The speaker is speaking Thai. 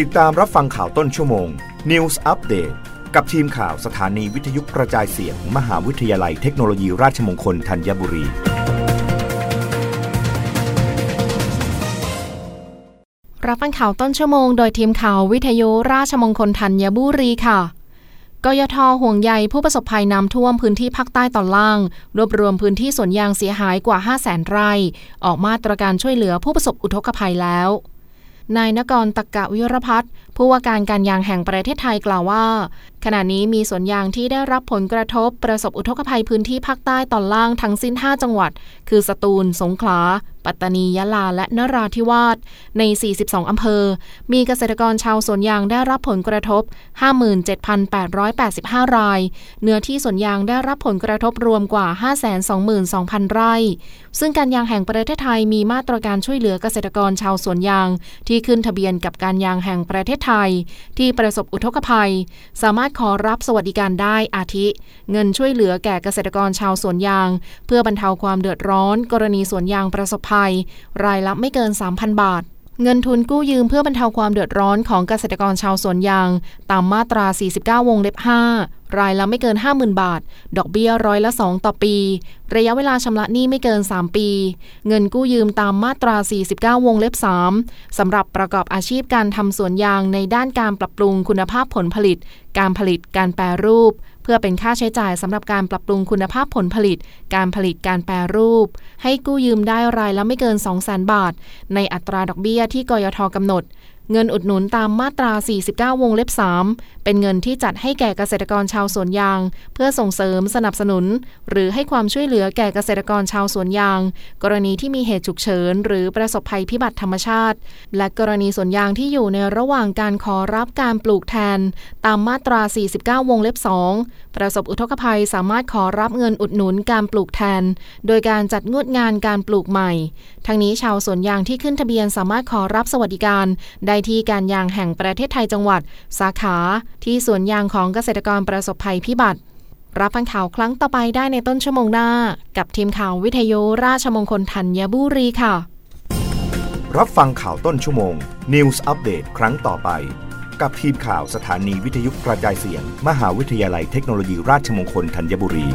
ติดตามรับฟังข่าวต้นชั่วโมง News Update กับทีมข่าวสถานีวิทยุกระจายเสียงมมหาวิทยาลัยเทคโนโลยีราชมงคลธัญบุรี รับฟังข่าวต้นชั่วโมง โดยทีมข่าววิทยุราชมงคลธัญบุรีค่ะกยทห่วงใยผู้ประสบภัยน้ำท่วมพื้นที่ภาคใต้ตอนล่าง รวบรวมพื้นที่สวนยางเสียหายกว่า 5 0 0แสนไร่ ออกมาตรการช่วยเหลือผู้ประสบอุทกภัยแล้ว นายนกรตกกะวิรพัฒน์ผู้ว่าการการยางแห่งประเทศไทยกล่าวว่า ขณะนี้มีสวนยางที่ได้รับผลกระทบประสบอุทกภัยพื้นที่ภาคใต้ตอนล่างทั้งสิ้น 5 จังหวัด คือสตูล สงขลา ปัตตานียะลาและนราธิวาสใน 42 อำเภอ มีเกษตรกรชาวสวนยางได้รับผลกระทบ 57,885 ราย เนื้อที่สวนยางได้รับผลกระทบรวมกว่า 522,000 ไร่ ซึ่งการยางแห่งประเทศไทยมีมาตรการช่วยเหลือเกษตรกรชาวสวนยาง ที่ขึ้นทะเบียนกับการยางแห่งประเทศไทย ที่ประสบอุทกภัย สามารถขอรับสวัสดิการได้อาทิ เงินช่วยเหลือแก่เกษตรกรชาวสวนยาง เพื่อบรรเทาความเดือดร้อน กรณีสวนยางประสบภัยรายละไม่เกิน 3,000 บาท เงินทุนกู้ยืมเพื่อบรรเทาความเดือดร้อนของเกษตรกรชาวสวนยาง ตามมาตรา 49 วงเล็บ 5 รายละไม่เกิน 50,000 บาท ดอกเบี้ยร้อยละ 2 ต่อปี ระยะเวลาชำระหนี้ไม่เกิน 3 ปี เงินกู้ยืมตามมาตรา 49 วงเล็บ 3 สำหรับประกอบอาชีพการทำสวนยางในด้านการปรับปรุงคุณภาพผลผลิต การผลิต การแปรรูป เพื่อเป็นค่าใช้จ่ายสำหรับการปรับปรุงคุณภาพผลผลิต การผลิตการแปรรูป ให้กู้ยืมได้รายละไม่เกิน 200,000 บาท ในอัตราดอกเบี้ยที่กยทกำหนด เงินอุดหนุนตามมาตรา 49 วงเล็บ 3 เป็นเงินที่จัดให้แก่เกษตรกรชาวสวนยาง เพื่อส่งเสริมสนับสนุน หรือให้ความช่วยเหลือแก่เกษตรกรชาวสวนยาง กรณีที่มีเหตุฉุกเฉิน หรือประสบภัยพิบัติธรรมชาติ และกรณีสวนยางที่อยู่ในระหว่างการขอรับการปลูกแทน ตามมาตรา 49 วงเล็บ 2 ประสบอุทกภัยสามารถขอรับเงินอุดหนุนการปลูกแทน โดยการจัดงวดงานการปลูกใหม่ ทั้งนี้ชาวสวนยางที่ขึ้นทะเบียนสามารถขอรับสวัสดิการได้ที่การยางแห่งประเทศไทยจังหวัด สาขา ที่สวนยางของเกษตรกรประสบภัยพิบัติ รับฟังข่าวครั้งต่อไปได้ในต้นชั่วโมงหน้า กับทีมข่าววิทยุราชมงคลธัญบุรีค่ะ รับฟังข่าวต้นชั่วโมง News Update ครั้งต่อไป กับทีมข่าวสถานีวิทยุกระจายเสียง มหาวิทยาลัยเทคโนโลยีราชมงคลธัญบุรี